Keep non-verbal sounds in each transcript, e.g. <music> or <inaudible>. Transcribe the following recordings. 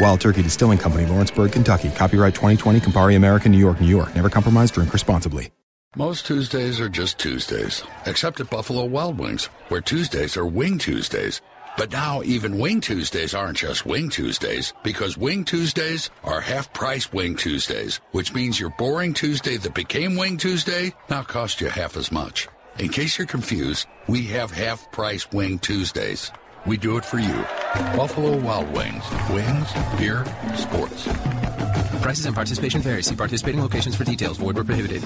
Wild Turkey Distilling Company, Lawrenceburg, Kentucky. Copyright 2020, Campari American, New York, New York. Never compromise, drink responsibly. Most Tuesdays are just Tuesdays, except at Buffalo Wild Wings, where Tuesdays are Wing Tuesdays. But now even Wing Tuesdays aren't just Wing Tuesdays, because Wing Tuesdays are half price Wing Tuesdays, which means your boring Tuesday that became Wing Tuesday now costs you half as much. In case you're confused, we have half price Wing Tuesdays. We do it for you. Buffalo Wild Wings. Wings, beer, sports. Prices and participation vary. See participating locations for details. Void where prohibited.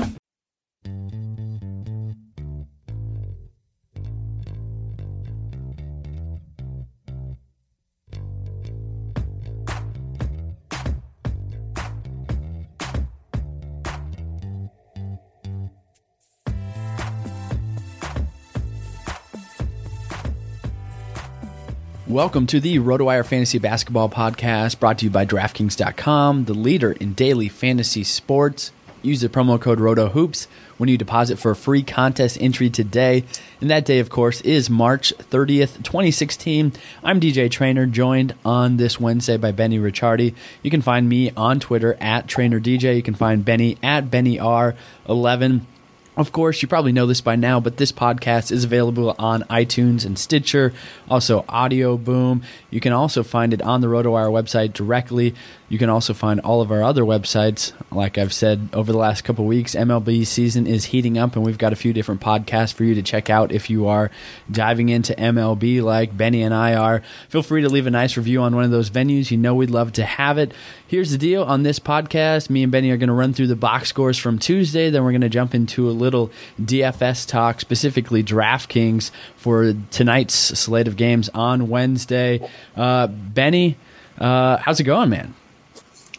Welcome to the RotoWire Fantasy Basketball Podcast brought to you by DraftKings.com, the leader in daily fantasy sports. Use the promo code RotoHoops when you deposit for a free contest entry today. And that day, of course, is March 30th, 2016. I'm DJ Trainer, joined on this Wednesday by Benny Ricciardi. You can find me on Twitter at TrainerDJ. You can find Benny at BennyR11. Of course, you probably know this by now, but this podcast is available on iTunes and Stitcher, also Audio Boom. You can also find it on the RotoWire website directly. You can also find all of our other websites. Like I've said over the last couple weeks, MLB season is heating up, and we've got a few different podcasts for you to check out if you are diving into MLB like Benny and I are. Feel free to leave a nice review on one of those venues. You know we'd love to have it. Here's the deal on this podcast me and Benny are going to run through the box scores from Tuesday, then we're going to jump into a little DFS talk, specifically DraftKings, for tonight's slate of games on Wednesday. Uh, Benny, uh, how's it going, man?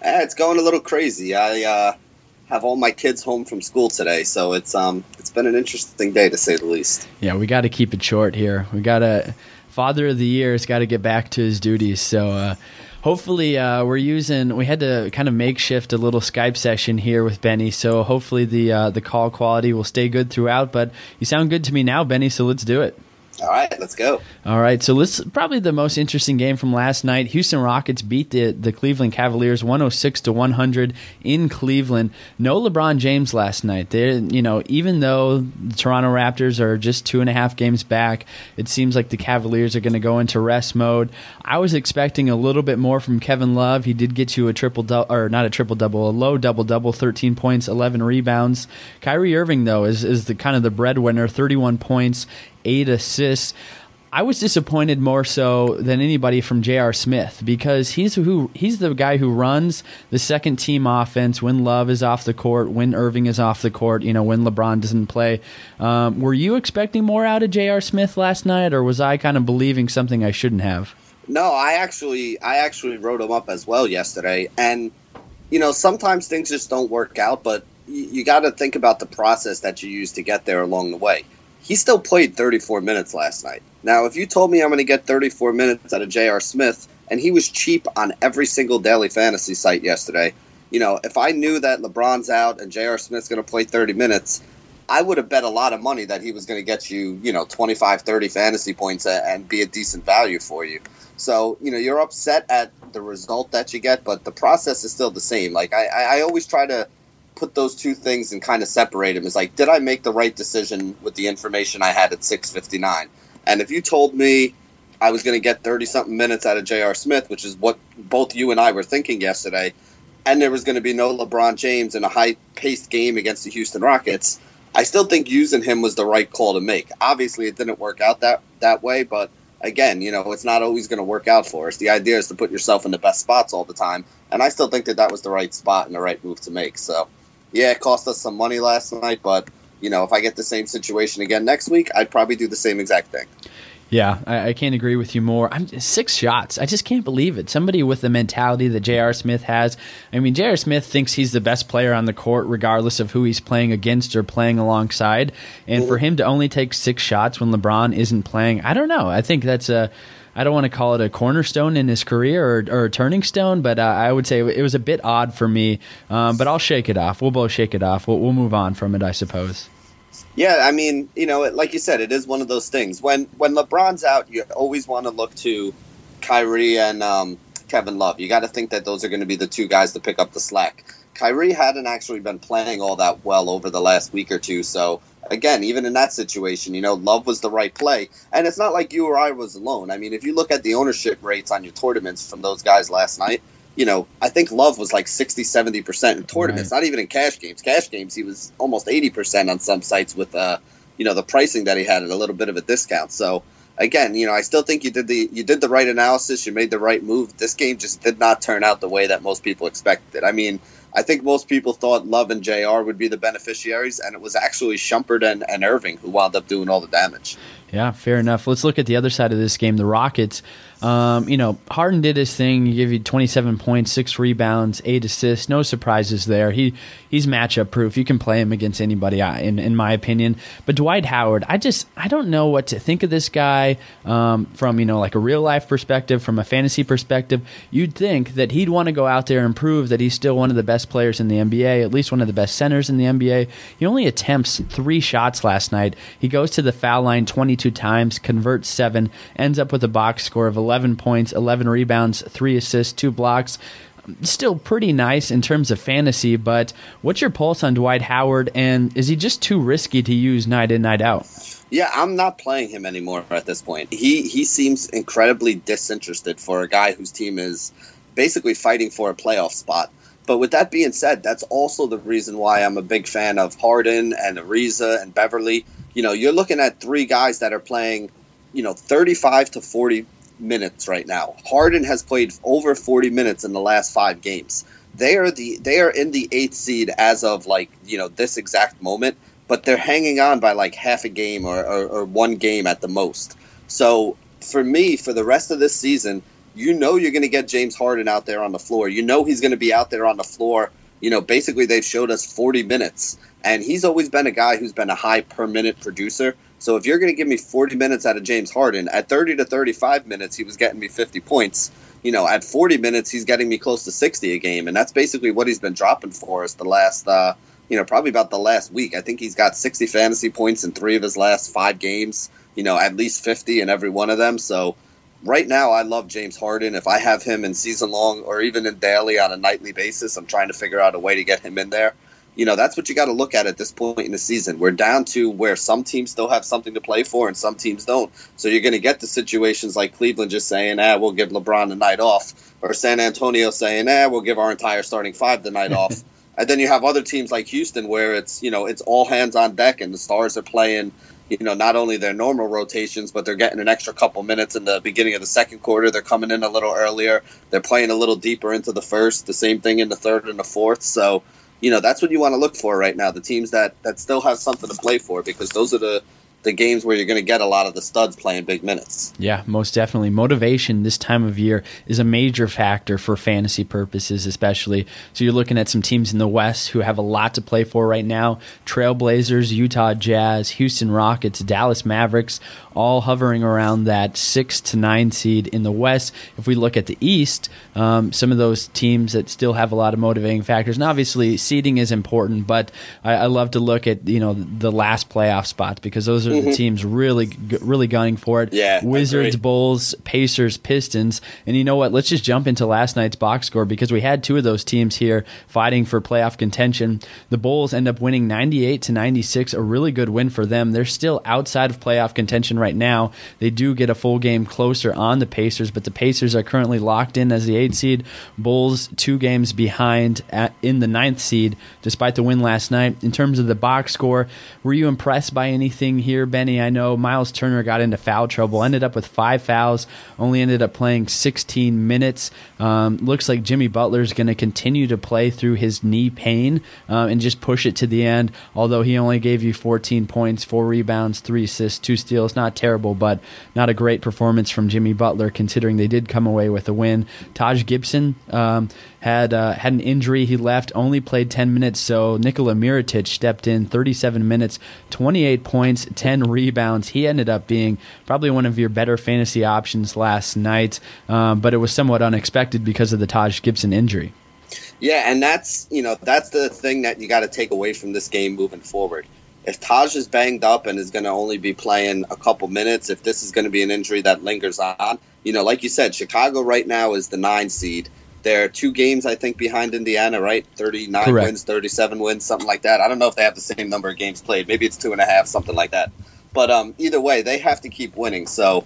Eh, it's going a little crazy. I uh, have all my kids home from school today, so it's um it's been an interesting day to say the least. Yeah, we got to keep it short here. We got to father of the year has got to get back to his duties. So uh, hopefully uh, we're using. We had to kind of makeshift a little Skype session here with Benny. So hopefully the uh, the call quality will stay good throughout. But you sound good to me now, Benny. So let's do it. All right, let's go. All right, so this is probably the most interesting game from last night. Houston Rockets beat the the Cleveland Cavaliers 106 to 100 in Cleveland. No LeBron James last night. They, you know, even though the Toronto Raptors are just two and a half games back, it seems like the Cavaliers are going to go into rest mode. I was expecting a little bit more from Kevin Love. He did get you a triple or not a triple double, a low double double, 13 points, 11 rebounds. Kyrie Irving though is is the kind of the breadwinner, 31 points eight assists. I was disappointed more so than anybody from J.R. Smith because he's who he's the guy who runs the second team offense when Love is off the court, when Irving is off the court, you know, when LeBron doesn't play. Um, were you expecting more out of J.R. Smith last night, or was I kind of believing something I shouldn't have? No, I actually I actually wrote him up as well yesterday, and you know sometimes things just don't work out, but you, you got to think about the process that you use to get there along the way he still played 34 minutes last night. Now, if you told me I'm going to get 34 minutes out of J.R. Smith, and he was cheap on every single daily fantasy site yesterday, you know, if I knew that LeBron's out and J.R. Smith's going to play 30 minutes, I would have bet a lot of money that he was going to get you, you know, 25, 30 fantasy points and be a decent value for you. So, you know, you're upset at the result that you get, but the process is still the same. Like, I, I always try to put those two things and kind of separate them is like, did I make the right decision with the information I had at 659? And if you told me I was going to get 30 something minutes out of J.R. Smith, which is what both you and I were thinking yesterday, and there was going to be no LeBron James in a high paced game against the Houston Rockets, I still think using him was the right call to make. Obviously, it didn't work out that, that way, but again, you know, it's not always going to work out for us. The idea is to put yourself in the best spots all the time, and I still think that that was the right spot and the right move to make. So yeah, it cost us some money last night, but you know, if I get the same situation again next week, I'd probably do the same exact thing. Yeah, I, I, can't agree with you more. I'm six shots. I just can't believe it. Somebody with the mentality that J.R. Smith has. I mean, J.R. Smith thinks he's the best player on the court, regardless of who he's playing against or playing alongside. And for mm-hmm. him to only take six shots when LeBron isn't playing, I don't know. I think that's a I don't want to call it a cornerstone in his career or, or a turning stone, but uh, I would say it was a bit odd for me. Um, but I'll shake it off. We'll both shake it off. We'll, we'll move on from it, I suppose. Yeah, I mean, you know, like you said, it is one of those things. When when LeBron's out, you always want to look to Kyrie and um, Kevin Love. You got to think that those are going to be the two guys to pick up the slack. Kyrie hadn't actually been playing all that well over the last week or two, so again, even in that situation, you know, Love was the right play. And it's not like you or I was alone. I mean, if you look at the ownership rates on your tournaments from those guys last night, you know, I think Love was like 60, 70% in tournaments, right. not even in cash games. Cash games, he was almost 80% on some sites with, uh, you know, the pricing that he had at a little bit of a discount. So, again, you know, I still think you did the you did the right analysis, you made the right move. This game just did not turn out the way that most people expected. I mean, I think most people thought Love and JR would be the beneficiaries, and it was actually Shumpert and, and Irving who wound up doing all the damage. Yeah, fair enough. Let's look at the other side of this game. The Rockets um, you know, Harden did his thing. He gave you 27 points, six rebounds, eight assists. No surprises there. He he's matchup proof. You can play him against anybody, in in my opinion. But Dwight Howard, I just I don't know what to think of this guy um, from you know like a real life perspective, from a fantasy perspective. You'd think that he'd want to go out there and prove that he's still one of the best players in the NBA, at least one of the best centers in the NBA. He only attempts three shots last night. He goes to the foul line 22 times, converts seven, ends up with a box score of 11. 11 points, 11 rebounds, 3 assists, 2 blocks. Still pretty nice in terms of fantasy, but what's your pulse on Dwight Howard, and is he just too risky to use night in, night out? Yeah, I'm not playing him anymore at this point. He he seems incredibly disinterested for a guy whose team is basically fighting for a playoff spot. But with that being said, that's also the reason why I'm a big fan of Harden and Ariza and Beverley. You know, you're looking at three guys that are playing, you know, 35 to 40 minutes right now. Harden has played over 40 minutes in the last five games. They are the they are in the eighth seed as of like you know this exact moment, but they're hanging on by like half a game or, or, or one game at the most. So for me, for the rest of this season, you know you're going to get James Harden out there on the floor. You know he's going to be out there on the floor. You know, basically they've showed us 40 minutes, and he's always been a guy who's been a high per minute producer. So if you're going to give me 40 minutes out of James Harden, at 30 to 35 minutes, he was getting me 50 points. You know, at 40 minutes, he's getting me close to 60 a game, and that's basically what he's been dropping for us the last uh, you know, probably about the last week. I think he's got 60 fantasy points in three of his last five games, you know, at least 50 in every one of them. So right now, I love James Harden. If I have him in season long or even in daily on a nightly basis, I'm trying to figure out a way to get him in there. You know, that's what you got to look at at this point in the season. We're down to where some teams still have something to play for and some teams don't. So you're going to get the situations like Cleveland just saying, ah, we'll give LeBron the night off, or San Antonio saying, ah, we'll give our entire starting five the night off. <laughs> And then you have other teams like Houston where it's, you know, it's all hands on deck and the stars are playing you know, not only their normal rotations, but they're getting an extra couple minutes in the beginning of the second quarter. They're coming in a little earlier. They're playing a little deeper into the first. The same thing in the third and the fourth. So, you know, that's what you want to look for right now. The teams that that still have something to play for, because those are the the games where you're going to get a lot of the studs playing big minutes. Yeah, most definitely. Motivation this time of year is a major factor for fantasy purposes, especially. So you're looking at some teams in the West who have a lot to play for right now Trailblazers, Utah Jazz, Houston Rockets, Dallas Mavericks, all hovering around that six to nine seed in the West. If we look at the East, um, some of those teams that still have a lot of motivating factors, and obviously seeding is important, but I, I love to look at you know the last playoff spots because those are mm-hmm. the teams really really gunning for it. Yeah, Wizards, Bulls, Pacers, Pistons, and you know what? Let's just jump into last night's box score because we had two of those teams here fighting for playoff contention. The Bulls end up winning 98 to 96, a really good win for them. They're still outside of playoff contention right now. They do get a full game closer on the Pacers, but the Pacers are currently locked in as the eight seed. Bulls two games behind at, in the ninth seed, despite the win last night. In terms of the box score, were you impressed by anything here, Benny? I know Miles Turner got into foul trouble, ended up with five fouls, only ended up playing 16 minutes. Um, looks like Jimmy Butler is going to continue to play through his knee pain um, and just push it to the end. Although he only gave you 14 points, four rebounds, three assists, two steals, not terrible, but not a great performance from Jimmy Butler considering they did come away with a win. Taj Gibson um, had uh, had an injury. He left, only played 10 minutes. So Nikola Mirotic stepped in 37 minutes, 28 points, 10 rebounds. He ended up being probably one of your better fantasy options last night, um, but it was somewhat unexpected because of the Taj Gibson injury. Yeah, and that's you know that's the thing that you got to take away from this game moving forward if Taj is banged up and is going to only be playing a couple minutes, if this is going to be an injury that lingers on, you know, like you said, Chicago right now is the nine seed. They're two games, I think, behind Indiana, right? 39 Correct. wins, 37 wins, something like that. I don't know if they have the same number of games played. Maybe it's two and a half, something like that. But um, either way, they have to keep winning. So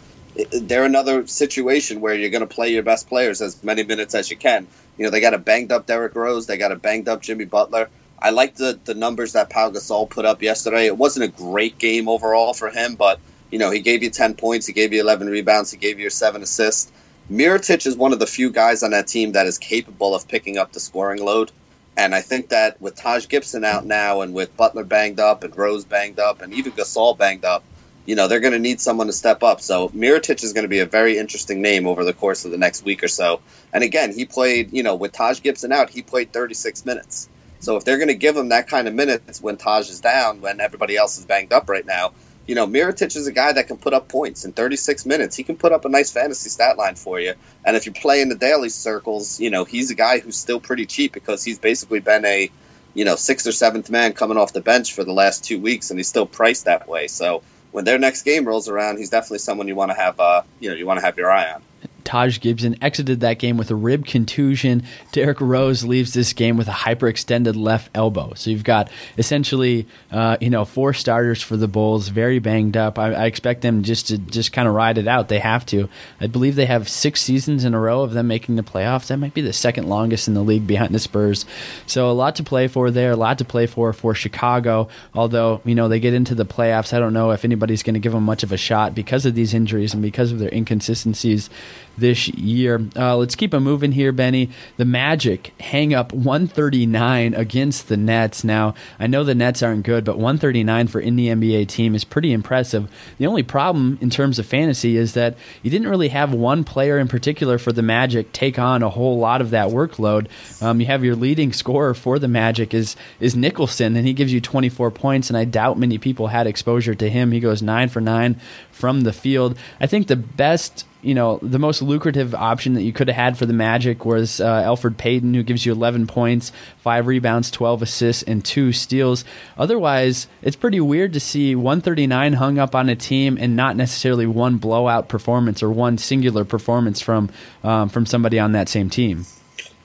they're another situation where you're going to play your best players as many minutes as you can. You know, they got a banged up Derrick Rose, they got a banged up Jimmy Butler. I like the the numbers that Pau Gasol put up yesterday. It wasn't a great game overall for him, but you know he gave you ten points, he gave you eleven rebounds, he gave you seven assists. Mirotic is one of the few guys on that team that is capable of picking up the scoring load. And I think that with Taj Gibson out now and with Butler banged up and Rose banged up and even Gasol banged up, you know, they're going to need someone to step up. So Mirotic is going to be a very interesting name over the course of the next week or so. And again, he played, you know, with Taj Gibson out, he played 36 minutes. So if they're going to give him that kind of minutes when Taj is down, when everybody else is banged up right now, you know, Mirotic is a guy that can put up points in 36 minutes. He can put up a nice fantasy stat line for you. And if you play in the daily circles, you know, he's a guy who's still pretty cheap because he's basically been a, you know, sixth or seventh man coming off the bench for the last two weeks, and he's still priced that way. So when their next game rolls around, he's definitely someone you want to have, uh, you know, you want to have your eye on. Taj Gibson exited that game with a rib contusion. Derrick Rose leaves this game with a hyperextended left elbow. So you've got essentially, uh, you know, four starters for the Bulls, very banged up. I, I expect them just to just kind of ride it out. They have to. I believe they have six seasons in a row of them making the playoffs. That might be the second longest in the league behind the Spurs. So a lot to play for there, a lot to play for for Chicago. Although you know they get into the playoffs, I don't know if anybody's going to give them much of a shot because of these injuries and because of their inconsistencies this year. Uh, let's keep it moving here, Benny. The Magic hang up 139 against the Nets. Now, I know the Nets aren't good, but 139 for any NBA team is pretty impressive. The only problem in terms of fantasy is that you didn't really have one player in particular for the Magic take on a whole lot of that workload. Um, you have your leading scorer for the Magic is is Nicholson, and he gives you 24 points, and I doubt many people had exposure to him. He goes nine for nine from the field. I think the best you know, the most lucrative option that you could have had for the Magic was uh, Elfrid Payton, who gives you 11 points, five rebounds, 12 assists, and two steals. Otherwise, it's pretty weird to see 139 hung up on a team and not necessarily one blowout performance or one singular performance from um, from somebody on that same team.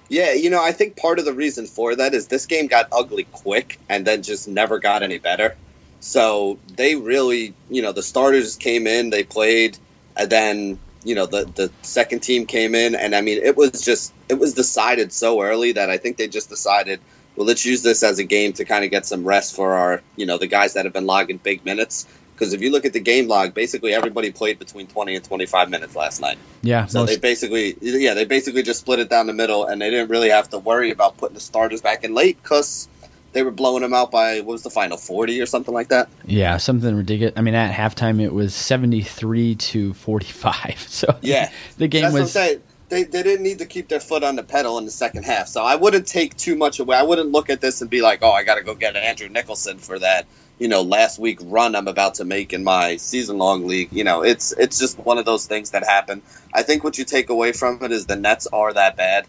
Yeah, you know, I think part of the reason for that is this game got ugly quick and then just never got any better. So they really, you know, the starters came in, they played, and then you know the the second team came in, and I mean it was just it was decided so early that I think they just decided, well, let's use this as a game to kind of get some rest for our you know the guys that have been logging big minutes. Because if you look at the game log, basically everybody played between 20 and 25 minutes last night. Yeah. So most- they basically, yeah, they basically just split it down the middle, and they didn't really have to worry about putting the starters back in late because they were blowing them out by what was the final 40 or something like that. Yeah, something ridiculous. I mean, at halftime it was 73 to 45. <laughs> So yeah, <laughs> the game That's was. They, they didn't need to keep their foot on the pedal in the second half. So I wouldn't take too much away. I wouldn't look at this and be like, oh, I got to go get Andrew Nicholson for that you know last week run I'm about to make in my season long league. You know, it's it's just one of those things that happen. I think what you take away from it is the Nets are that bad,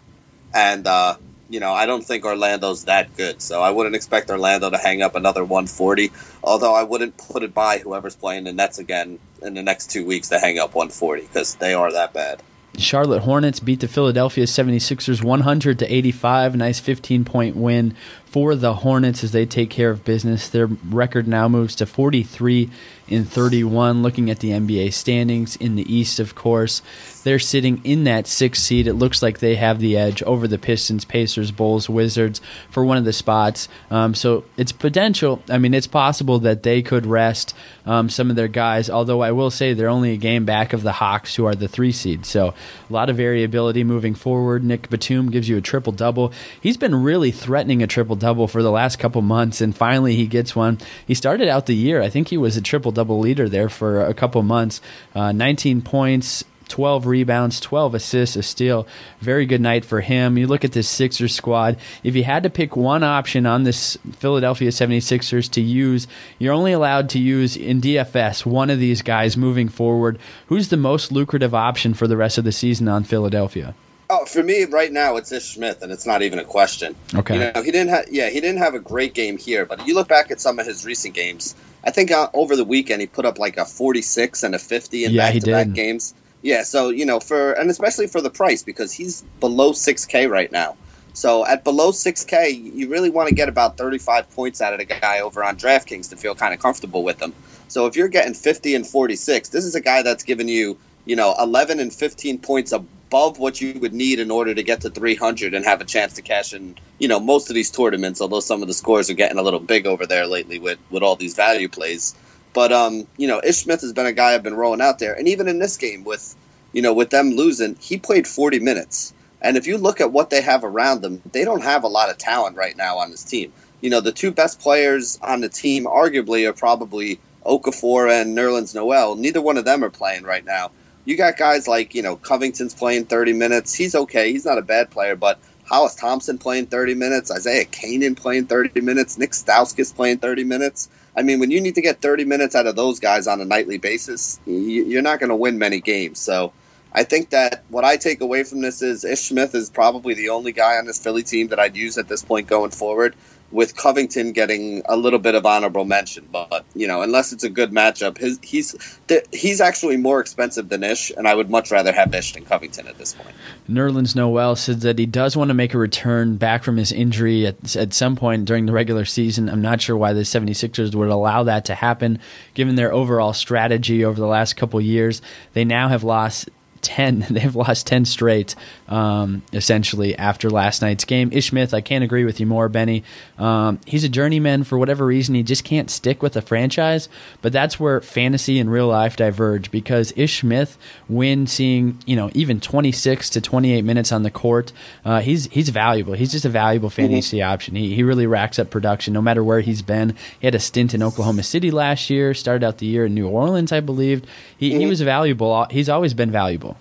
and uh, you know I don't think Orlando's that good. So I wouldn't expect Orlando to hang up another 140. Although I wouldn't put it by whoever's playing the Nets again in the next two weeks to hang up 140 because they are that bad. Charlotte Hornets beat the Philadelphia 76ers 100 to 85. Nice 15 point win for the Hornets as they take care of business. Their record now moves to 43 in 31. Looking at the NBA standings in the East, of course, they're sitting in that sixth seed. It looks like they have the edge over the Pistons, Pacers, Bulls, Wizards for one of the spots. Um, so it's potential. I mean, it's possible that they could rest um, some of their guys, although I will say they're only a game back of the Hawks, who are the three seed. So a lot of variability moving forward. Nick Batum gives you a triple double. He's been really threatening a triple double for the last couple months, and finally he gets one. He started out the year, I think he was a triple double leader there for a couple months. Uh, 19 points, 12 rebounds, 12 assists, a steal. Very good night for him. You look at this Sixers squad. If you had to pick one option on this Philadelphia 76ers to use, you're only allowed to use in DFS one of these guys moving forward. Who's the most lucrative option for the rest of the season on Philadelphia? Oh, for me right now it's Ish Smith, and it's not even a question. Okay. You know, he didn't have yeah he didn't have a great game here, but you look back at some of his recent games. I think uh, over the weekend he put up like a 46 and a 50 in Yeah, back-to-back did. games. Yeah, so you know for and especially for the price because he's below 6K right now. So at below 6K, you really want to get about 35 points out of the guy over on DraftKings to feel kind of comfortable with him. So if you're getting 50 and 46, this is a guy that's giving you, you know, 11 and 15 points above what you would need in order to get to 300 and have a chance to cash in, you know, most of these tournaments, although some of the scores are getting a little big over there lately with, with all these value plays. But, um, you know, Ish Smith has been a guy I've been rolling out there. And even in this game with, you know, with them losing, he played 40 minutes. And if you look at what they have around them, they don't have a lot of talent right now on this team. You know, the two best players on the team, arguably, are probably Okafor and Nerlens Noel. Neither one of them are playing right now. You got guys like, you know, Covington's playing 30 minutes. He's okay. He's not a bad player, but Hollis Thompson playing 30 minutes, Isaiah Canaan playing 30 minutes, Nick Stauskas playing 30 minutes. I mean, when you need to get 30 minutes out of those guys on a nightly basis, you- you're not going to win many games. So I think that what I take away from this is Ish Smith is probably the only guy on this Philly team that I'd use at this point going forward. With Covington getting a little bit of honorable mention, but you know, unless it's a good matchup, his he's he's actually more expensive than Ish, and I would much rather have Ish than Covington at this point. Nerlens Noel said that he does want to make a return back from his injury at, at some point during the regular season. I'm not sure why the 76ers would allow that to happen given their overall strategy over the last couple years. They now have lost 10 <laughs> they've lost 10 straight um, essentially after last night's game. Ish smith i can't agree with you more benny. Um, he's a journeyman for whatever reason. He just can't stick with a franchise but that's where fantasy and real life diverge because ish smith when seeing you know even 26 to 28 minutes on the court uh, he's he's valuable. He's just a valuable fantasy option. He, he really racks up production no matter where he's been. He had a stint in oklahoma city last year started out the year in new orleans i believe he, he was valuable. He's always been valuable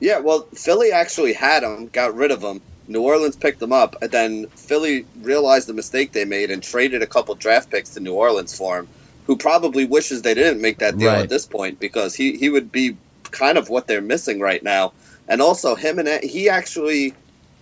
Yeah, well, Philly actually had him, got rid of him. New Orleans picked him up, and then Philly realized the mistake they made and traded a couple draft picks to New Orleans for him, who probably wishes they didn't make that deal Right. at this point because he, he would be kind of what they're missing right now. And also, him and he actually,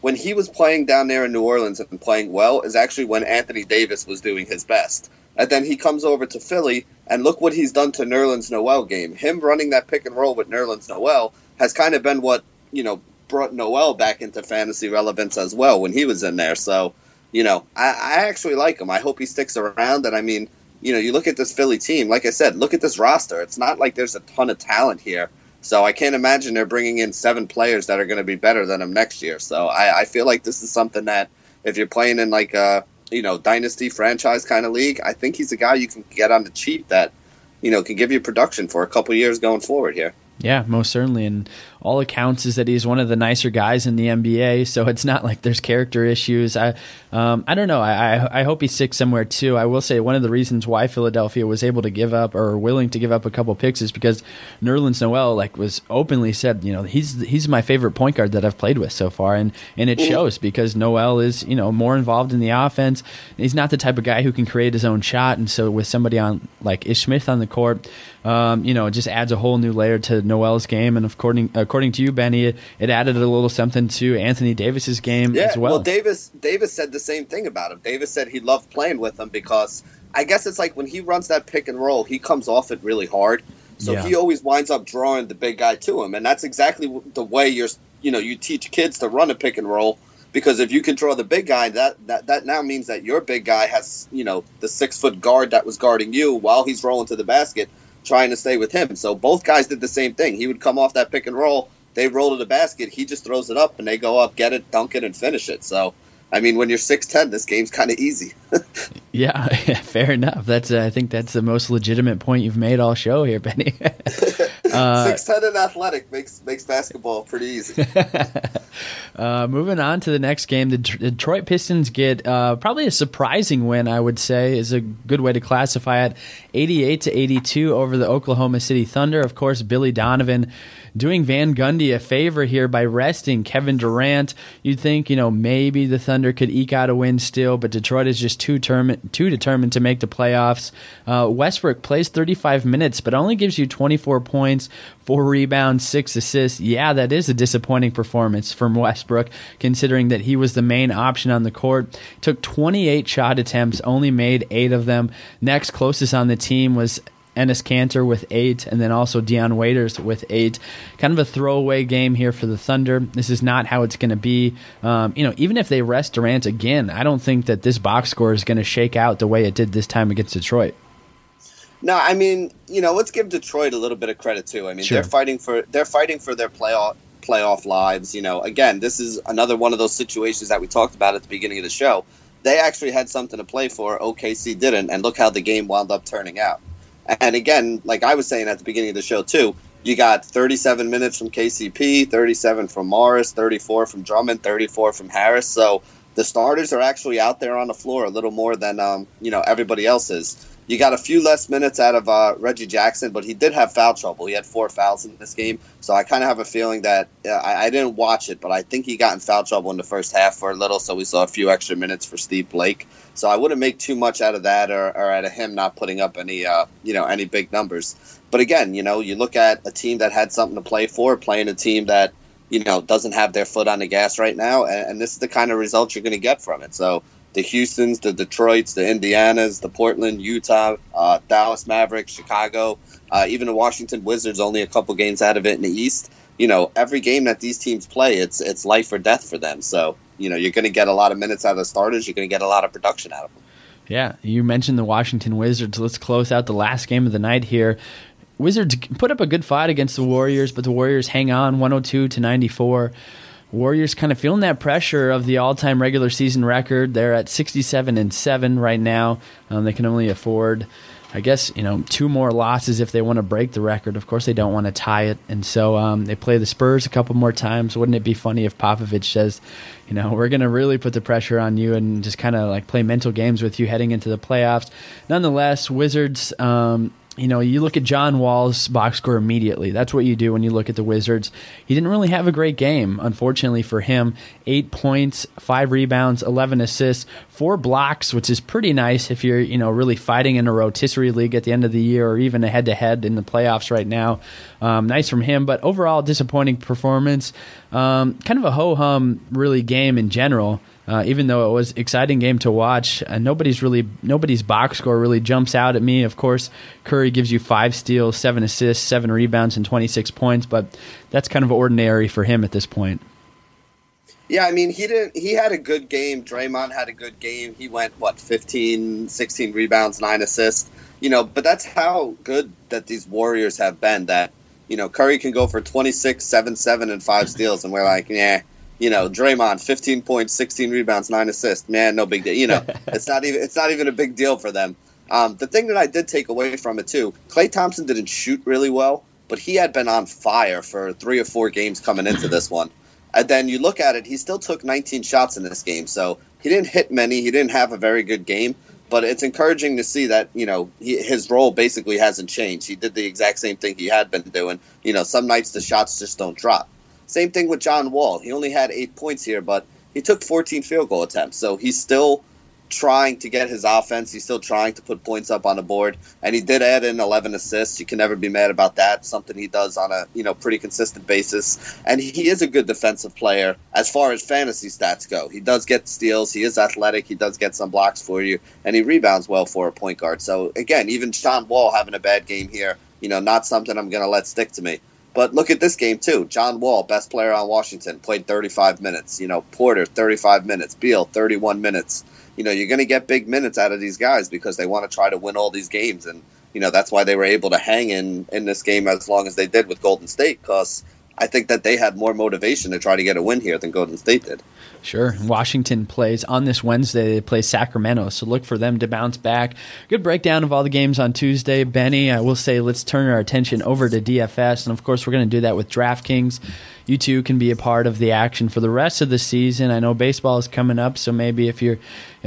when he was playing down there in New Orleans and playing well, is actually when Anthony Davis was doing his best. And then he comes over to Philly, and look what he's done to Nerlens Noel game. Him running that pick and roll with Nerlens Noel has kind of been what you know brought Noel back into fantasy relevance as well when he was in there. So, you know, I, I actually like him. I hope he sticks around. And I mean, you know, you look at this Philly team. Like I said, look at this roster. It's not like there's a ton of talent here. So I can't imagine they're bringing in seven players that are going to be better than him next year. So I, I feel like this is something that if you're playing in like a you know dynasty franchise kind of league, I think he's a guy you can get on the cheap that you know can give you production for a couple years going forward here. Yeah, most certainly. And all accounts is that he's one of the nicer guys in the NBA. So it's not like there's character issues. I, um, I don't know. I, I, I hope he sticks somewhere too. I will say one of the reasons why Philadelphia was able to give up or willing to give up a couple picks is because Nerlens Noel like was openly said, you know, he's he's my favorite point guard that I've played with so far, and and it shows because Noel is you know more involved in the offense. He's not the type of guy who can create his own shot, and so with somebody on like Ish Smith on the court, um, you know, it just adds a whole new layer to Noel's game. And according according to you, Benny, it, it added a little something to Anthony Davis's game yeah, as well. Well, Davis Davis said the same thing about him. Davis said he loved playing with him because I guess it's like when he runs that pick and roll, he comes off it really hard. So Yeah. he always winds up drawing the big guy to him, and that's exactly the way you're. You know, you teach kids to run a pick and roll because if you can draw the big guy, that that, that now means that your big guy has you know the six foot guard that was guarding you while he's rolling to the basket, trying to stay with him. So both guys did the same thing. He would come off that pick and roll, they roll to the basket, he just throws it up, and they go up, get it, dunk it, and finish it. So. I mean, when you're six ten, this game's kind of easy. <laughs> Yeah, <laughs> fair enough. That's uh, I think that's the most legitimate point you've made all show here, Benny. <laughs> uh, six ten and athletic makes makes basketball pretty easy. <laughs> uh, moving on to the next game, the D- Detroit Pistons get uh, probably a surprising win. I would say is a good way to classify it. Eighty-eight to eighty-two over the Oklahoma City Thunder. Of course, Billy Donovan doing Van Gundy a favor here by resting Kevin Durant. You'd think you know maybe the Thunder could eke out a win still, but Detroit is just too term- too determined to make the playoffs. Uh, Westbrook plays 35 minutes, but only gives you 24 points, four rebounds, six assists. Yeah, that is a disappointing performance from Westbrook, considering that he was the main option on the court. Took 28 shot attempts, only made eight of them. Next closest on the team was Enes Kanter with eight, and then also Dion Waiters with eight. Kind of a throwaway game here for the Thunder. This is not how it's going to be. Um, you know, even if they rest Durant again, I don't think that this box score is going to shake out the way it did this time against Detroit. No, I mean, you know, let's give Detroit a little bit of credit too. I mean, Sure. they're fighting for they're fighting for their playoff playoff lives. You know, again, this is another one of those situations that we talked about at the beginning of the show. They actually had something to play for. OKC didn't, and look how the game wound up turning out. And again, like I was saying at the beginning of the show too, you got 37 minutes from KCP, 37 from Morris, 34 from Drummond, 34 from Harris. So the starters are actually out there on the floor a little more than um, you know everybody else is. You got a few less minutes out of uh, Reggie Jackson, but he did have foul trouble. He had four fouls in this game, so I kind of have a feeling that uh, I, I didn't watch it, but I think he got in foul trouble in the first half for a little, so we saw a few extra minutes for Steve Blake. So I wouldn't make too much out of that, or, or out of him not putting up any, uh, you know, any big numbers. But again, you know, you look at a team that had something to play for, playing a team that you know doesn't have their foot on the gas right now, and, and this is the kind of results you're going to get from it. So the Houston's, the Detroit's, the Indiana's, the Portland, Utah, uh, Dallas Mavericks, Chicago, uh, even the Washington Wizards, only a couple games out of it in the East. You know, every game that these teams play, it's it's life or death for them. So you know, you're going to get a lot of minutes out of the starters. You're going to get a lot of production out of them. Yeah, you mentioned the Washington Wizards. Let's close out the last game of the night here. Wizards put up a good fight against the Warriors, but the Warriors hang on 102 to 94. Warriors kind of feeling that pressure of the all-time regular season record. They're at 67 and 7 right now. Um, they can only afford I guess you know two more losses if they want to break the record. Of course, they don't want to tie it, and so um, they play the Spurs a couple more times. Wouldn't it be funny if Popovich says, you know, we're going to really put the pressure on you and just kind of like play mental games with you heading into the playoffs? Nonetheless, Wizards. Um, you know, you look at John Wall's box score immediately. That's what you do when you look at the Wizards. He didn't really have a great game, unfortunately for him. Eight points, five rebounds, eleven assists, four blocks, which is pretty nice if you're, you know, really fighting in a rotisserie league at the end of the year or even a head to head in the playoffs right now. Um, nice from him, but overall disappointing performance. Um, kind of a ho hum really game in general. Uh, even though it was exciting game to watch, uh, nobody's really nobody's box score really jumps out at me. Of course, Curry gives you five steals, seven assists, seven rebounds, and twenty six points, but that's kind of ordinary for him at this point. Yeah, I mean, he didn't. He had a good game. Draymond had a good game. He went what 15, 16 rebounds, nine assists. You know, but that's how good that these Warriors have been. That you know, Curry can go for 26, 7, 7, and five steals, and we're like, yeah you know, Draymond, 15 points, 16 rebounds, nine assists. Man, no big deal. You know, <laughs> it's not even it's not even a big deal for them. Um, the thing that I did take away from it too, Klay Thompson didn't shoot really well, but he had been on fire for three or four games coming into this one. And then you look at it, he still took 19 shots in this game, so he didn't hit many. He didn't have a very good game, but it's encouraging to see that you know he, his role basically hasn't changed. He did the exact same thing he had been doing. You know, some nights the shots just don't drop. Same thing with John Wall. He only had eight points here, but he took 14 field goal attempts. So he's still trying to get his offense. He's still trying to put points up on the board, and he did add in 11 assists. You can never be mad about that. Something he does on a you know pretty consistent basis, and he is a good defensive player as far as fantasy stats go. He does get steals. He is athletic. He does get some blocks for you, and he rebounds well for a point guard. So again, even John Wall having a bad game here, you know, not something I'm going to let stick to me. But look at this game too. John Wall, best player on Washington, played 35 minutes. You know, Porter 35 minutes, Beal 31 minutes. You know, you're going to get big minutes out of these guys because they want to try to win all these games, and you know that's why they were able to hang in in this game as long as they did with Golden State because I think that they had more motivation to try to get a win here than Golden State did. Sure. Washington plays on this Wednesday. They play Sacramento, so look for them to bounce back. Good breakdown of all the games on Tuesday. Benny, I will say let's turn our attention over to DFS, and of course, we're going to do that with DraftKings you too can be a part of the action for the rest of the season. I know baseball is coming up, so maybe if you're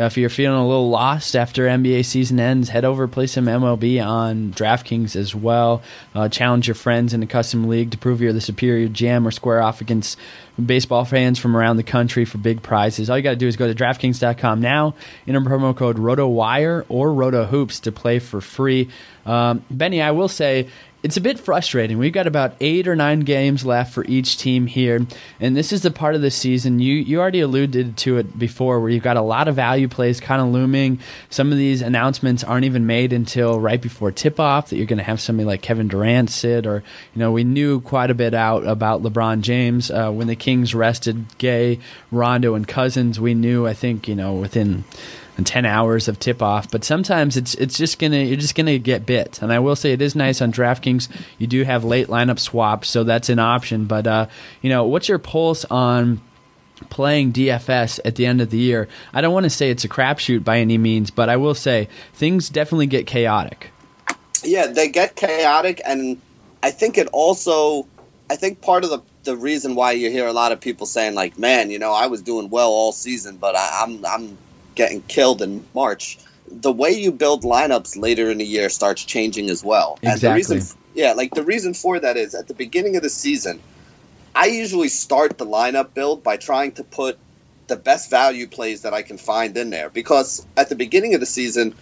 if you're feeling a little lost after NBA season ends, head over play some MLB on DraftKings as well. Uh, challenge your friends in a custom league to prove you're the superior jam or square off against baseball fans from around the country for big prizes. All you got to do is go to DraftKings.com now, enter promo code RotoWire or RotoHoops to play for free. Um, Benny, I will say it's a bit frustrating. We've got about eight or nine games left for each team here, and this is the part of the season you you already alluded to it before, where you've got a lot of value plays kind of looming. Some of these announcements aren't even made until right before tip off that you're going to have somebody like Kevin Durant sit, or you know we knew quite a bit out about LeBron James uh, when the Kings rested Gay, Rondo, and Cousins. We knew, I think, you know within and 10 hours of tip off but sometimes it's it's just gonna you're just gonna get bit and i will say it is nice on draftkings you do have late lineup swaps so that's an option but uh, you know what's your pulse on playing DFS at the end of the year. I don't want to say it's a crapshoot by any means, but I will say things definitely get chaotic. Yeah, they get chaotic, and I think it also. I think part of the the reason why you hear a lot of people saying like, "Man, you know, I was doing well all season, but I, I'm I'm getting killed in March, the way you build lineups later in the year starts changing as well. Exactly. And the reason, yeah, like the reason for that is at the beginning of the season, I usually start the lineup build by trying to put the best value plays that I can find in there because at the beginning of the season,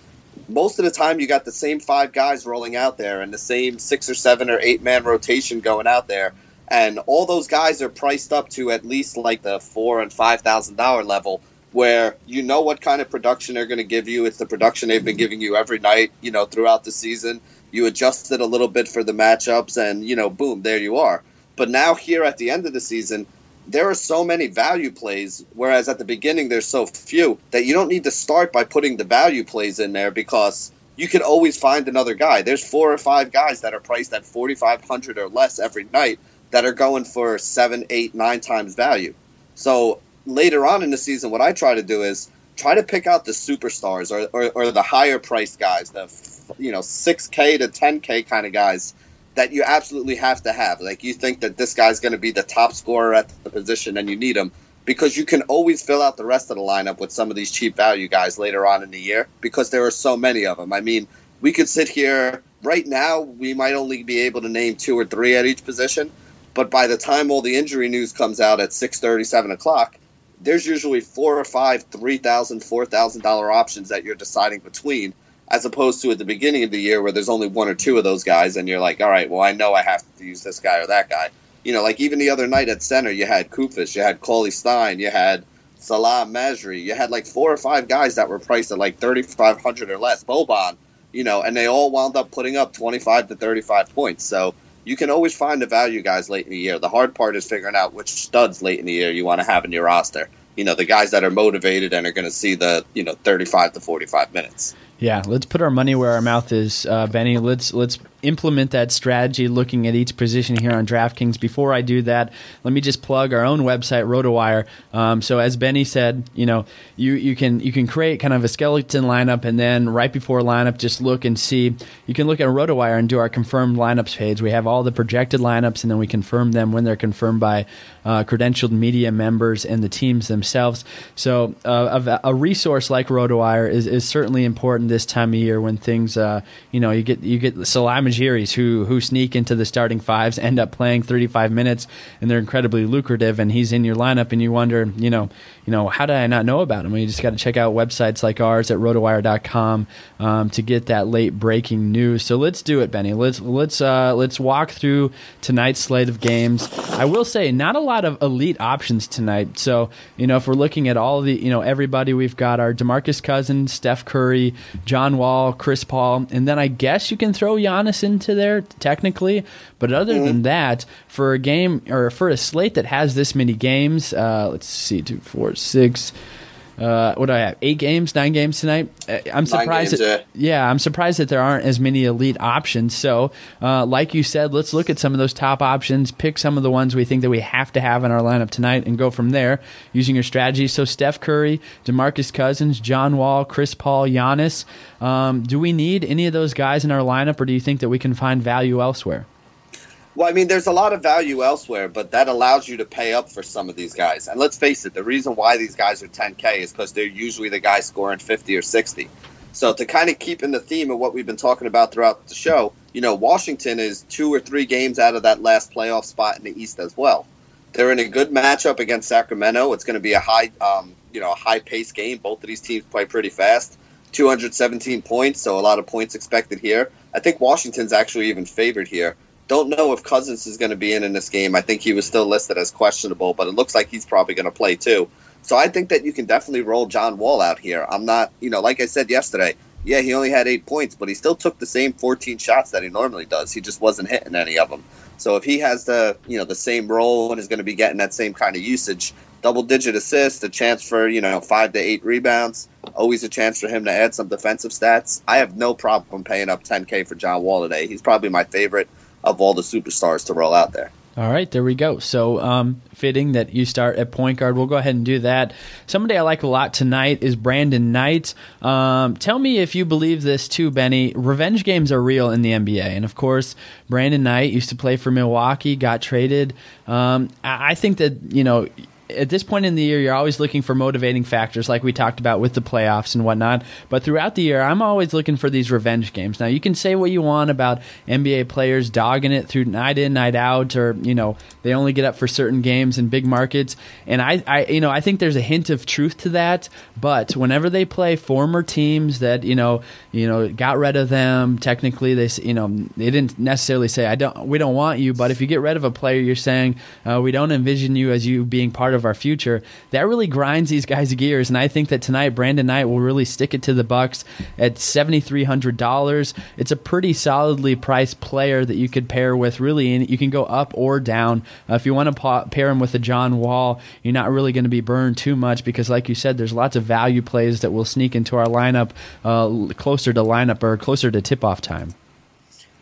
most of the time you got the same five guys rolling out there and the same six or seven or eight man rotation going out there and all those guys are priced up to at least like the four and five thousand dollar level where you know what kind of production they're going to give you. It's the production they've been giving you every night, you know, throughout the season. You adjust it a little bit for the matchups, and you know, boom, there you are. But now here at the end of the season, there are so many value plays, whereas at the beginning there's so few that you don't need to start by putting the value plays in there because you can always find another guy. There's four or five guys that are priced at 4,500 or less every night that are going for seven, eight, nine times value. So later on in the season, what I try to do is try to pick out the superstars or, or, or the higher priced guys, the you know six k to ten k kind of guys that you absolutely have to have. Like you think that this guy's going to be the top scorer at the position, and you need him because you can always fill out the rest of the lineup with some of these cheap value guys later on in the year because there are so many of them. I mean, we could sit here right now. We might only be able to name two or three at each position, but by the time all the injury news comes out at six thirty, seven o'clock, there's usually four or five three thousand, four thousand dollar options that you're deciding between, as opposed to at the beginning of the year where there's only one or two of those guys, and you're like, all right, well, I know I have to use this guy or that guy. You know, like even the other night at center, you had Koufos, you had Cauley Stein, you had Salah Mejri, you had like four or five guys that were priced at like thirty five hundred or less, Boban, you know, and they all wound up putting up twenty five to thirty five points. So you can always find the value guys late in the year. The hard part is figuring out which studs late in the year you want to have in your roster. You know, the guys that are motivated and are going to see the you know thirty five to forty five minutes. Yeah, let's put our money where our mouth is, uh, Benny. Let's let's implement that strategy, looking at each position here on DraftKings. Before I do that, let me just plug our own website, RotoWire. Um, so as Benny said, you know, you you can you can create kind of a skeleton lineup, and then right before lineup, just look and see. You can look at RotoWire and do our confirmed lineups page. We have all the projected lineups, and then we confirm them when they're confirmed by uh, credentialed media members and the teams themselves. So uh, a, a resource like RotoWire is, is certainly important this time of year when things, uh, you know, you get you get Salah Who who sneak into the starting fives, end up playing 35 minutes, and they're incredibly lucrative, and he's in your lineup, and you wonder, you know, you know, how did I not know about him? Well, you just got to check out websites like ours at rotowire.com um, to get that late breaking news. So let's do it, Benny. Let's let's uh, let's walk through tonight's slate of games. I will say, not a lot of elite options tonight. So you know, if we're looking at all the you know everybody, we've got our DeMarcus Cousins, Steph Curry, John Wall, Chris Paul, and then I guess you can throw Giannis into there technically. But other mm-hmm. than that, for a game or for a slate that has this many games, uh, let's see, two, four, six uh, what do I have? Eight games, nine games tonight. Uh, I'm surprised. Games, that, yeah. yeah. I'm surprised that there aren't as many elite options. So, uh, like you said, let's look at some of those top options. Pick some of the ones we think that we have to have in our lineup tonight, and go from there using your strategy. So, Steph Curry, DeMarcus Cousins, John Wall, Chris Paul, Giannis. Um, do we need any of those guys in our lineup, or do you think that we can find value elsewhere? Well, I mean, there's a lot of value elsewhere, but that allows you to pay up for some of these guys. And let's face it, the reason why these guys are 10K is because they're usually the guys scoring 50 or 60. So to kind of keep in the theme of what we've been talking about throughout the show, you know, Washington is two or three games out of that last playoff spot in the East as well. They're in a good matchup against Sacramento. It's going to be a high, um, you know, a high pace game. Both of these teams play pretty fast. 217 points, so a lot of points expected here. I think Washington's actually even favored here. Don't know if Cousins is going to be in in this game. I think he was still listed as questionable, but it looks like he's probably going to play too. So I think that you can definitely roll John Wall out here. I'm not, you know, like I said yesterday, yeah, he only had eight points, but he still took the same 14 shots that he normally does. He just wasn't hitting any of them. So if he has the, you know, the same role and is going to be getting that same kind of usage, double digit assists, a chance for, you know, five to eight rebounds, always a chance for him to add some defensive stats. I have no problem paying up 10K for John Wall today. He's probably my favorite of all the superstars to roll out there. All right, there we go. So, um, fitting that you start at point guard. We'll go ahead and do that. Somebody I like a lot tonight is Brandon Knight. Um, tell me if you believe this too, Benny. Revenge games are real in the NBA, and of course, Brandon Knight used to play for Milwaukee, got traded. Um, I think that you know at this point in the year, you're always looking for motivating factors, like we talked about with the playoffs and whatnot. But throughout the year, I'm always looking for these revenge games. Now, you can say what you want about NBA players dogging it through night in, night out, or you know they only get up for certain games in big markets. And I, I, you know, I think there's a hint of truth to that. But whenever they play former teams that you know, you know, got rid of them, technically they, you know, they didn't necessarily say I don't, we don't want you. But if you get rid of a player, you're saying uh, we don't envision you as you being part of our future. That really grinds these guys' gears, and I think that tonight Brandon Knight will really stick it to the Bucks at seventy three hundred dollars. It's a pretty solidly priced player that you could pair with. Really, and you can go up or down. Uh, if you want to pa- pair him with a John Wall, you're not really going to be burned too much because, like you said, there's lots of value plays that will sneak into our lineup uh, closer to lineup or closer to tip off time.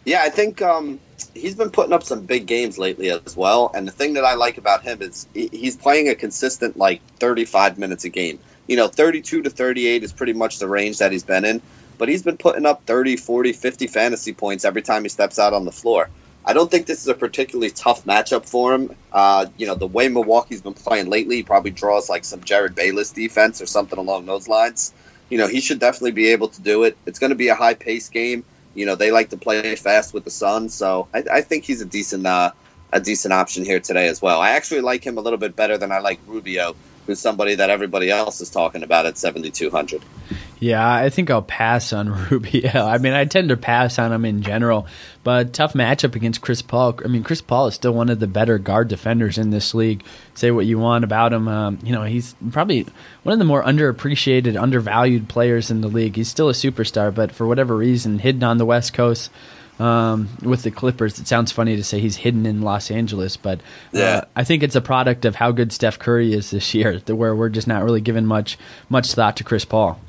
Yeah, I think um, he's been putting up some big games lately as well. And the thing that I like about him is he's playing a consistent like 35 minutes a game. You know, 32 to 38 is pretty much the range that he's been in, but he's been putting up 30, 40, 50 fantasy points every time he steps out on the floor. I don't think this is a particularly tough matchup for him. Uh, you know, the way Milwaukee's been playing lately, he probably draws like some Jerryd Bayless defense or something along those lines. you know, he should definitely be able to do it. It's going to be a high pace game. You know, they like to play fast with the sun, so I, I think he's a decent uh, a decent option here today as well. I actually like him a little bit better than I like Rubio, who's somebody that everybody else is talking about at 7,200. Yeah, I think I'll pass on <laughs> Rubio. I mean, I tend to pass on him in general, but tough matchup against Chris Paul. I mean, Chris Paul is still one of the better guard defenders in this league. Say what you want about him. Um, you know, he's probably one of the more underappreciated, undervalued players in the league. He's still a superstar, but for whatever reason, hidden on the West Coast um, with the Clippers. It sounds funny to say he's hidden in Los Angeles, but uh, yeah. I think it's a product of how good Steph Curry is this <laughs> year, where we're just not really giving much much thought to Chris Paul.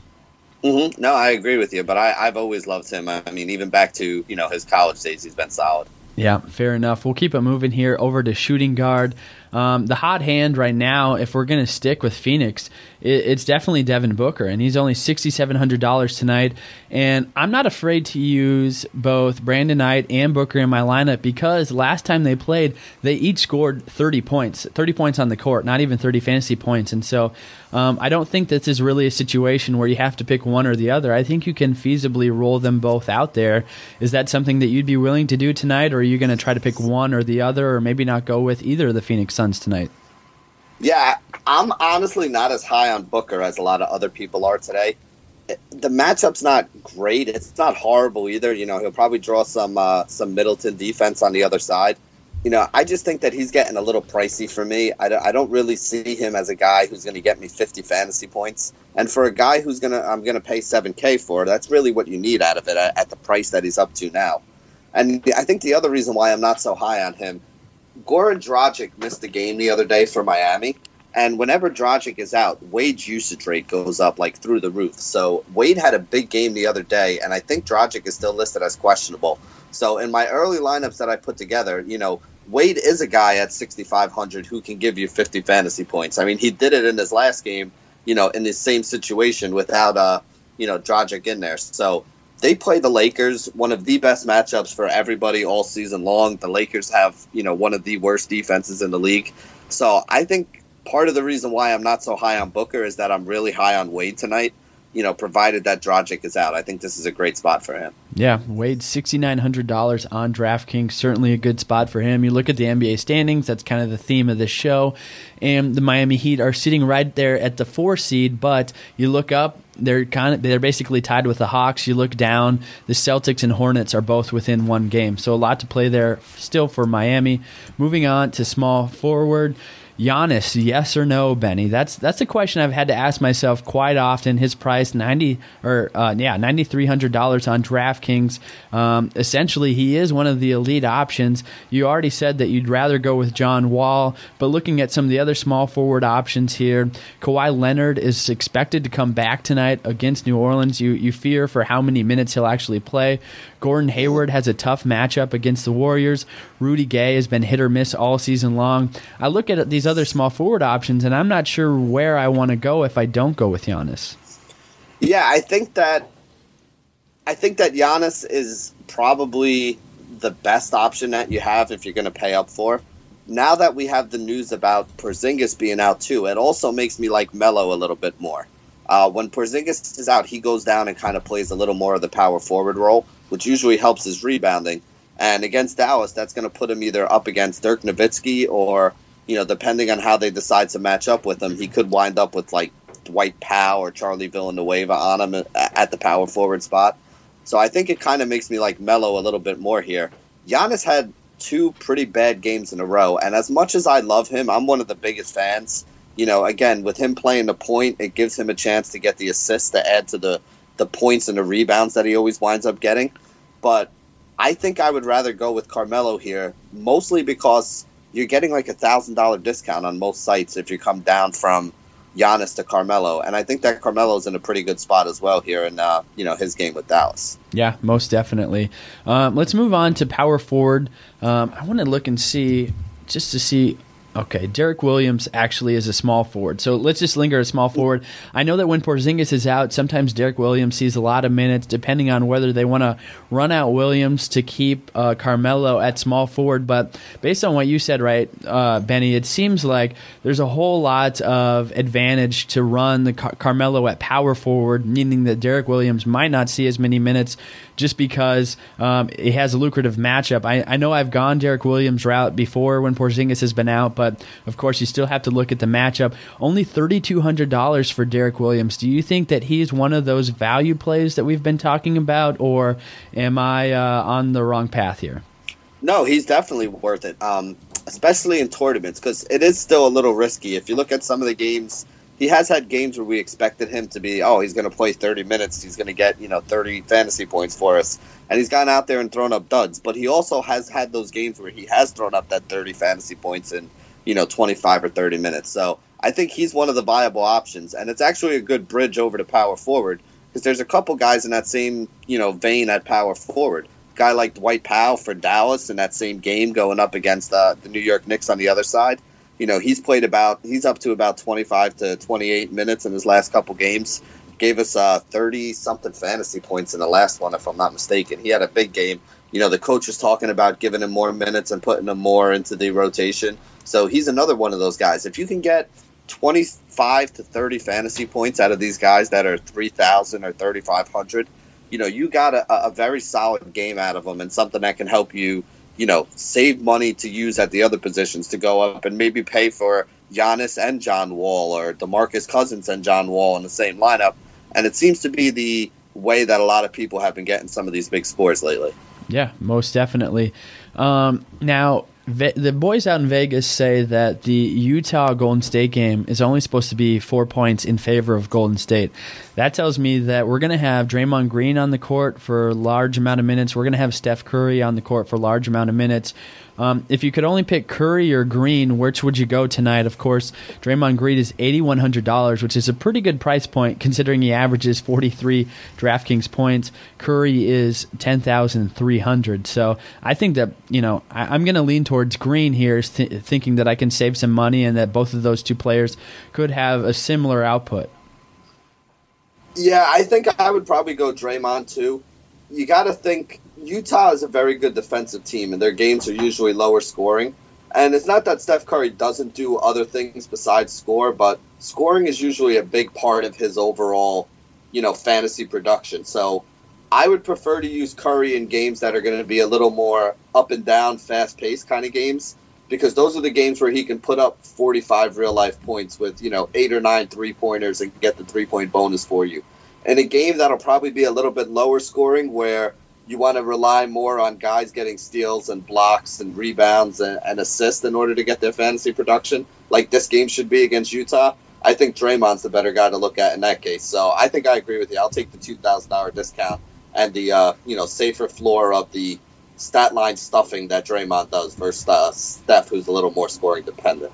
Mm-hmm. No, I agree with you, but I, I've always loved him. I mean, even back to you know his college days, he's been solid. Yeah, fair enough. We'll keep it moving here over to shooting guard. Um, the hot hand right now, if we're going to stick with Phoenix, it, it's definitely Devin Booker, and he's only $6,700 tonight. And I'm not afraid to use both Brandon Knight and Booker in my lineup because last time they played, they each scored 30 points, 30 points on the court, not even 30 fantasy points. And so um, I don't think this is really a situation where you have to pick one or the other. I think you can feasibly roll them both out there. Is that something that you'd be willing to do tonight, or are you going to try to pick one or the other, or maybe not go with either of the Phoenix Suns tonight? Yeah, I'm honestly not as high on Booker as a lot of other people are today. The matchup's not great. It's not horrible either. You know, he'll probably draw some uh, some Middleton defense on the other side. You know, I just think that he's getting a little pricey for me. I don't, I don't really see him as a guy who's going to get me 50 fantasy points. And for a guy who's going to I'm going to pay 7k for, that's really what you need out of it at, at the price that he's up to now. And I think the other reason why I'm not so high on him Goran Dragic missed the game the other day for Miami. And whenever Dragic is out, Wade's usage rate goes up like through the roof. So Wade had a big game the other day, and I think Dragic is still listed as questionable. So in my early lineups that I put together, you know, Wade is a guy at 6,500 who can give you 50 fantasy points. I mean, he did it in his last game, you know, in the same situation without, uh, you know, Dragic in there. So they play the Lakers, one of the best matchups for everybody all season long. The Lakers have, you know, one of the worst defenses in the league. So I think part of the reason why I'm not so high on Booker is that I'm really high on Wade tonight. You know, provided that Dragic is out, I think this is a great spot for him. Yeah, Wade sixty nine hundred dollars on DraftKings, certainly a good spot for him. You look at the NBA standings; that's kind of the theme of this show. And the Miami Heat are sitting right there at the four seed, but you look up, they're kind of they're basically tied with the Hawks. You look down, the Celtics and Hornets are both within one game, so a lot to play there still for Miami. Moving on to small forward. Giannis, yes or no, Benny? That's that's a question I've had to ask myself quite often. His price ninety or uh, yeah ninety three hundred dollars on DraftKings. Um, essentially, he is one of the elite options. You already said that you'd rather go with John Wall, but looking at some of the other small forward options here, Kawhi Leonard is expected to come back tonight against New Orleans. You you fear for how many minutes he'll actually play. Gordon Hayward has a tough matchup against the Warriors. Rudy Gay has been hit or miss all season long. I look at these other small forward options, and I'm not sure where I want to go if I don't go with Giannis. Yeah, I think that I think that Giannis is probably the best option that you have if you're going to pay up for. Now that we have the news about Porzingis being out too, it also makes me like Melo a little bit more. Uh, when Porzingis is out, he goes down and kind of plays a little more of the power forward role, which usually helps his rebounding. And against Dallas, that's going to put him either up against Dirk Nowitzki or, you know, depending on how they decide to match up with him, he could wind up with like Dwight Powell or Charlie Villanueva on him at the power forward spot. So I think it kind of makes me like Melo a little bit more here. Giannis had two pretty bad games in a row, and as much as I love him, I'm one of the biggest fans you know, again, with him playing the point, it gives him a chance to get the assists to add to the, the points and the rebounds that he always winds up getting. But I think I would rather go with Carmelo here, mostly because you're getting like a thousand dollar discount on most sites if you come down from Giannis to Carmelo, and I think that Carmelo's in a pretty good spot as well here in uh, you know his game with Dallas. Yeah, most definitely. Um, let's move on to power forward. Um, I want to look and see just to see Okay, Derrick Williams actually is a small forward. So let's just linger at small forward. I know that when Porzingis is out, sometimes Derrick Williams sees a lot of minutes, depending on whether they want to run out Williams to keep uh, Carmelo at small forward. But based on what you said, right, uh, Benny, it seems like there's a whole lot of advantage to run the Car- Carmelo at power forward, meaning that Derrick Williams might not see as many minutes just because um, it has a lucrative matchup. I, I know I've gone Derrick Williams route before when Porzingis has been out, but of course you still have to look at the matchup. Only thirty two hundred dollars for Derrick Williams. Do you think that he's one of those value plays that we've been talking about, or am I uh, on the wrong path here? No, he's definitely worth it, um, especially in tournaments because it is still a little risky. If you look at some of the games he has had games where we expected him to be, oh, he's going to play 30 minutes. He's going to get, you know, 30 fantasy points for us. And he's gone out there and thrown up duds. But he also has had those games where he has thrown up that 30 fantasy points in, you know, 25 or 30 minutes. So I think he's one of the viable options. And it's actually a good bridge over to power forward because there's a couple guys in that same, you know, vein at power forward. guy like Dwight Powell for Dallas in that same game going up against uh, the New York Knicks on the other side you know, he's played about he's up to about 25 to 28 minutes in his last couple games. Gave us uh, 30 something fantasy points in the last one, if I'm not mistaken. He had a big game. You know, the coach was talking about giving him more minutes and putting him more into the rotation. So he's another one of those guys. If you can get 25 to 30 fantasy points out of these guys that are 3,000 or 3,500, you know, you got a, a very solid game out of them and something that can help you you know, save money to use at the other positions to go up and maybe pay for Giannis and John Wall or DeMarcus Cousins and John Wall in the same lineup. And it seems to be the way that a lot of people have been getting some of these big scores lately. Yeah, most definitely. Um, now, the boys out in Vegas say that the Utah Golden State game is only supposed to be four points in favor of Golden State. That tells me that we're going to have Draymond Green on the court for a large amount of minutes. We're going to have Steph Curry on the court for a large amount of minutes. Um, if you could only pick Curry or Green, which would you go tonight? Of course, Draymond Green is $8,100, which is a pretty good price point considering he averages 43 DraftKings points. Curry is 10,300. So I think that, you know, I, am going to lean towards Green here, th- thinking that I can save some money and that both of those two players could have a similar output. Yeah, I think I would probably go Draymond too. You got to think Utah is a very good defensive team, and their games are usually lower scoring. And it's not that Steph Curry doesn't do other things besides score, but scoring is usually a big part of his overall, you know, fantasy production. So I would prefer to use Curry in games that are going to be a little more up and down, fast paced kind of games, because those are the games where he can put up 45 real life points with, you know, eight or nine three pointers and get the three point bonus for you. In a game that'll probably be a little bit lower scoring, where you want to rely more on guys getting steals and blocks and rebounds and, and assists in order to get their fantasy production, like this game should be against Utah. I think Draymond's the better guy to look at in that case. So I think I agree with you. I'll take the two thousand dollar discount and the uh, you know safer floor of the stat line stuffing that Draymond does versus uh, Steph, who's a little more scoring dependent.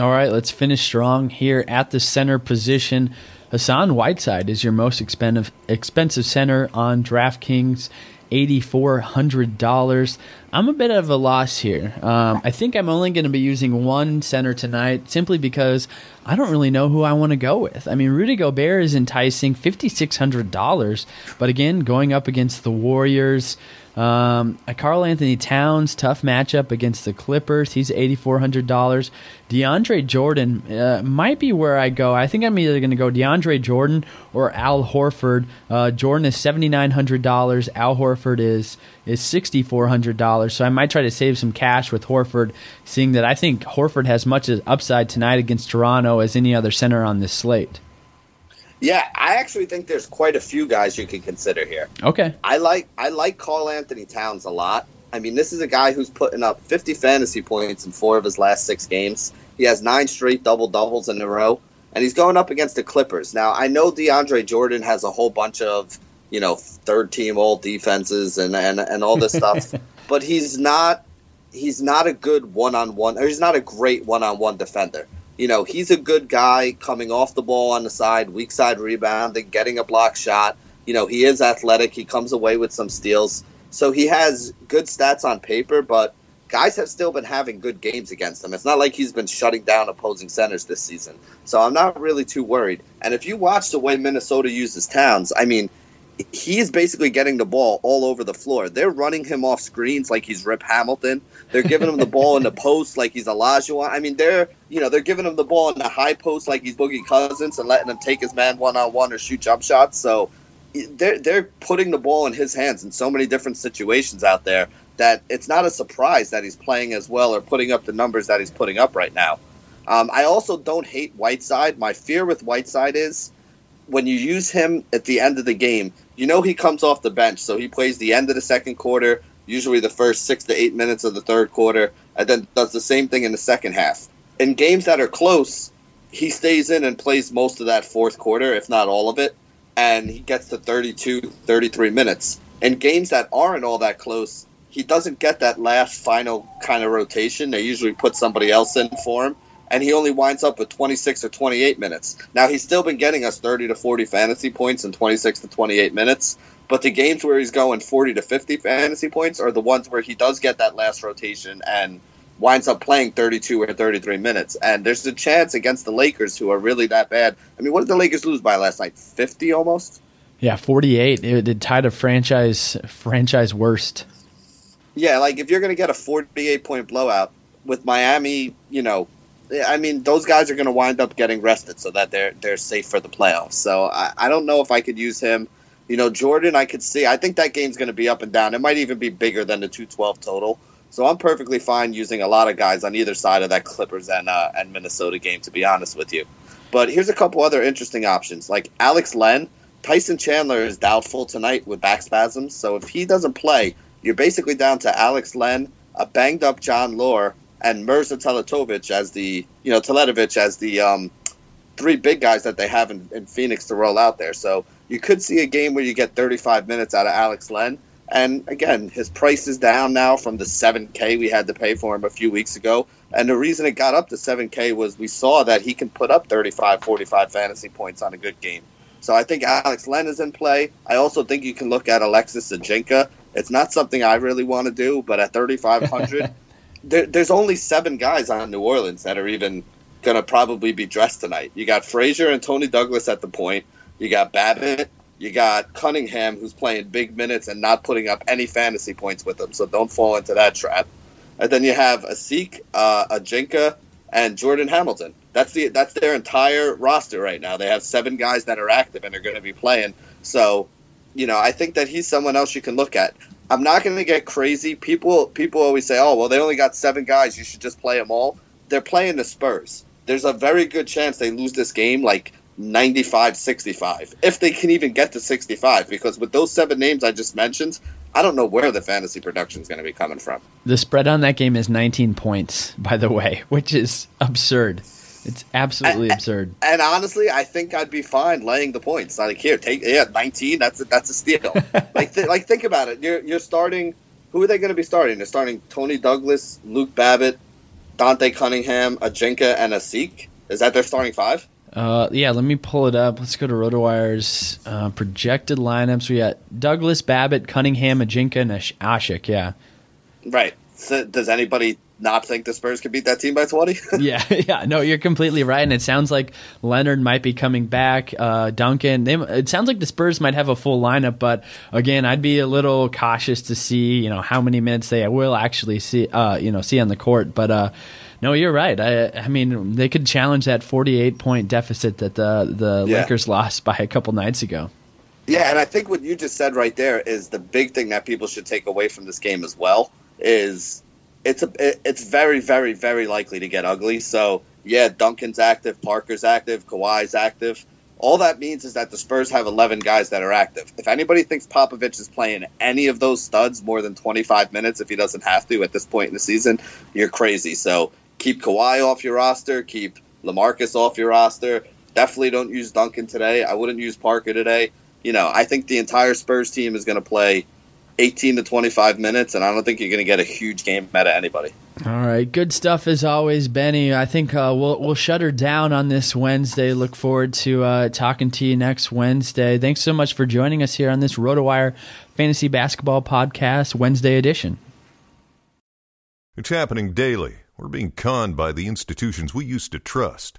All right, let's finish strong here at the center position. Hassan Whiteside is your most expensive expensive center on DraftKings. $8,400. I'm a bit of a loss here. Um, I think I'm only going to be using one center tonight simply because I don't really know who I want to go with. I mean, Rudy Gobert is enticing $5,600, but again, going up against the Warriors, um, Karl-Anthony Towns, tough matchup against the Clippers. He's $8,400. DeAndre Jordan uh, might be where I go. I think I'm either going to go DeAndre Jordan or Al Horford. Uh, Jordan is $7,900. Al Horford is is $6,400. So I might try to save some cash with Horford, seeing that I think Horford has much upside tonight against Toronto as any other center on this slate. Yeah, I actually think there's quite a few guys you can consider here. Okay. I like I like Karl-Anthony Towns a lot. I mean, this is a guy who's putting up 50 fantasy points in four of his last six games. He has nine straight double doubles in a row, and he's going up against the Clippers. Now, I know DeAndre Jordan has a whole bunch of you know third team all defenses and and, and all this stuff, <laughs> but he's not he's not a good one on one or he's not a great one on one defender you know, he's a good guy coming off the ball on the side, weak side rebound, rebounding, getting a block shot. You know, he is athletic. He comes away with some steals. So he has good stats on paper, but guys have still been having good games against him. It's not like he's been shutting down opposing centers this season. So I'm not really too worried. And if you watch the way Minnesota uses Towns, I mean, he is basically getting the ball all over the floor. They're running him off screens like he's Rip Hamilton. They're giving him the ball in the <laughs> post like he's Olajuwon. I mean, they're you know they're giving him the ball in the high post like he's Boogie Cousins and letting him take his man one on one or shoot jump shots. So they're they're putting the ball in his hands in so many different situations out there that it's not a surprise that he's playing as well or putting up the numbers that he's putting up right now. Um, I also don't hate Whiteside. My fear with Whiteside is when you use him at the end of the game, you know he comes off the bench, so he plays the end of the second quarter, usually the first six to eight minutes of the third quarter, and then does the same thing in the second half. In games that are close, he stays in and plays most of that fourth quarter, if not all of it, and he gets to 32, 33 minutes. In games that aren't all that close, he doesn't get that last final kind of rotation. They usually put somebody else in for him and he only winds up with 26 or 28 minutes. Now he's still been getting us 30 to 40 fantasy points in 26 to 28 minutes, but the games where he's going 40 to 50 fantasy points are the ones where he does get that last rotation and winds up playing 32 or 33 minutes. And there's a chance against the Lakers who are really that bad. I mean, what did the Lakers lose by last night? 50 almost? Yeah, 48. It, it tied a franchise franchise worst. Yeah, like if you're going to get a 48 point blowout with Miami, you know, I mean, those guys are going to wind up getting rested so that they're they're safe for the playoffs. So I, I don't know if I could use him. You know, Jordan, I could see. I think that game's going to be up and down. It might even be bigger than the 212 total. So I'm perfectly fine using a lot of guys on either side of that Clippers and uh, and Minnesota game. To be honest with you, but here's a couple other interesting options like Alex Len. Tyson Chandler is doubtful tonight with back spasms. So if he doesn't play, you're basically down to Alex Len, a banged up Jon Leuer, and Mirza Teletovic as the you know Teletovic as the um, three big guys that they have in, in, Phoenix to roll out there. So you could see a game where you get 35 minutes out of Alex Len. And again, his price is down now from the 7K we had to pay for him a few weeks ago. And the reason it got up to 7K was we saw that he can put up 35, 45 fantasy points on a good game. So I think Alex Len is in play. I also think you can look at Alexis Ajinca. It's not something I really want to do, but at 3,500, <laughs> there, there's only seven guys on New Orleans that are even going to probably be dressed tonight. You got Frazier and Toney Douglas at the point. You got Babbitt. You got Cunningham, who's playing big minutes and not putting up any fantasy points with them. So don't fall into that trap. And then you have Asik, uh, Ajinca, and Jordan Hamilton. That's the that's their entire roster right now. They have seven guys that are active and are going to be playing. So, you know, I think that he's someone else you can look at. I'm not going to get crazy. People people always say, "Oh, well, they only got seven guys. You should just play them all." They're playing the Spurs. There's a very good chance they lose this game, like 95-65, if they can even get to 65. Because with those seven names I just mentioned, I don't know where the fantasy production is going to be coming from. The spread on that game is 19 points, by the way, <laughs> which is absurd. It's absolutely absurd. And honestly, I think I'd be fine laying the points. Like here, take yeah, nineteen. That's a, that's a steal. <laughs> like th- like think about it. You're you're starting. Who are they going to be starting? They're starting Toney Douglas, Luke Babbitt, Dante Cunningham, Ajinca, and Asik. Is that their starting five? Uh, yeah, let me pull it up. Let's go to RotoWire's uh, projected lineups. We got Douglas, Babbitt, Cunningham, Ajinca, and Asik. Yeah. Right. So does anybody not think the Spurs could beat that team by 20. <laughs> yeah, <laughs> yeah, no, you're completely right. And it sounds like Leonard might be coming back. Uh, Duncan, they, it sounds like the Spurs might have a full lineup, but again, I'd be a little cautious to see, you know, how many minutes they will actually see, uh, you know, see on the court. But, uh, no, you're right. I, I mean, they could challenge that 48 point deficit that the the yeah. Lakers lost by a couple nights ago. Yeah, and I think what you just said right there is the big thing that people should take away from this game as well is it's a it's very very very likely to get ugly. So yeah, Duncan's active, Parker's active, Kawhi's active. All that means is that the Spurs have 11 guys that are active. If anybody thinks Popovich is playing any of those studs more than 25 minutes, if he doesn't have to at this point in the season, you're crazy. So keep Kawhi off your roster, keep LaMarcus off your roster. Definitely don't use Duncan today. I wouldn't use Parker today. You know, I think the entire Spurs team is going to play 18 to 25 minutes, and I don't think you're going to get a huge game out of anybody. All right, good stuff as always, Benny. I think uh, we'll we'll shut her down on this Wednesday. Look forward to uh, talking to you next Wednesday. Thanks so much for joining us here on this RotoWire Fantasy Basketball Podcast Wednesday edition. It's happening daily. We're being conned by the institutions we used to trust.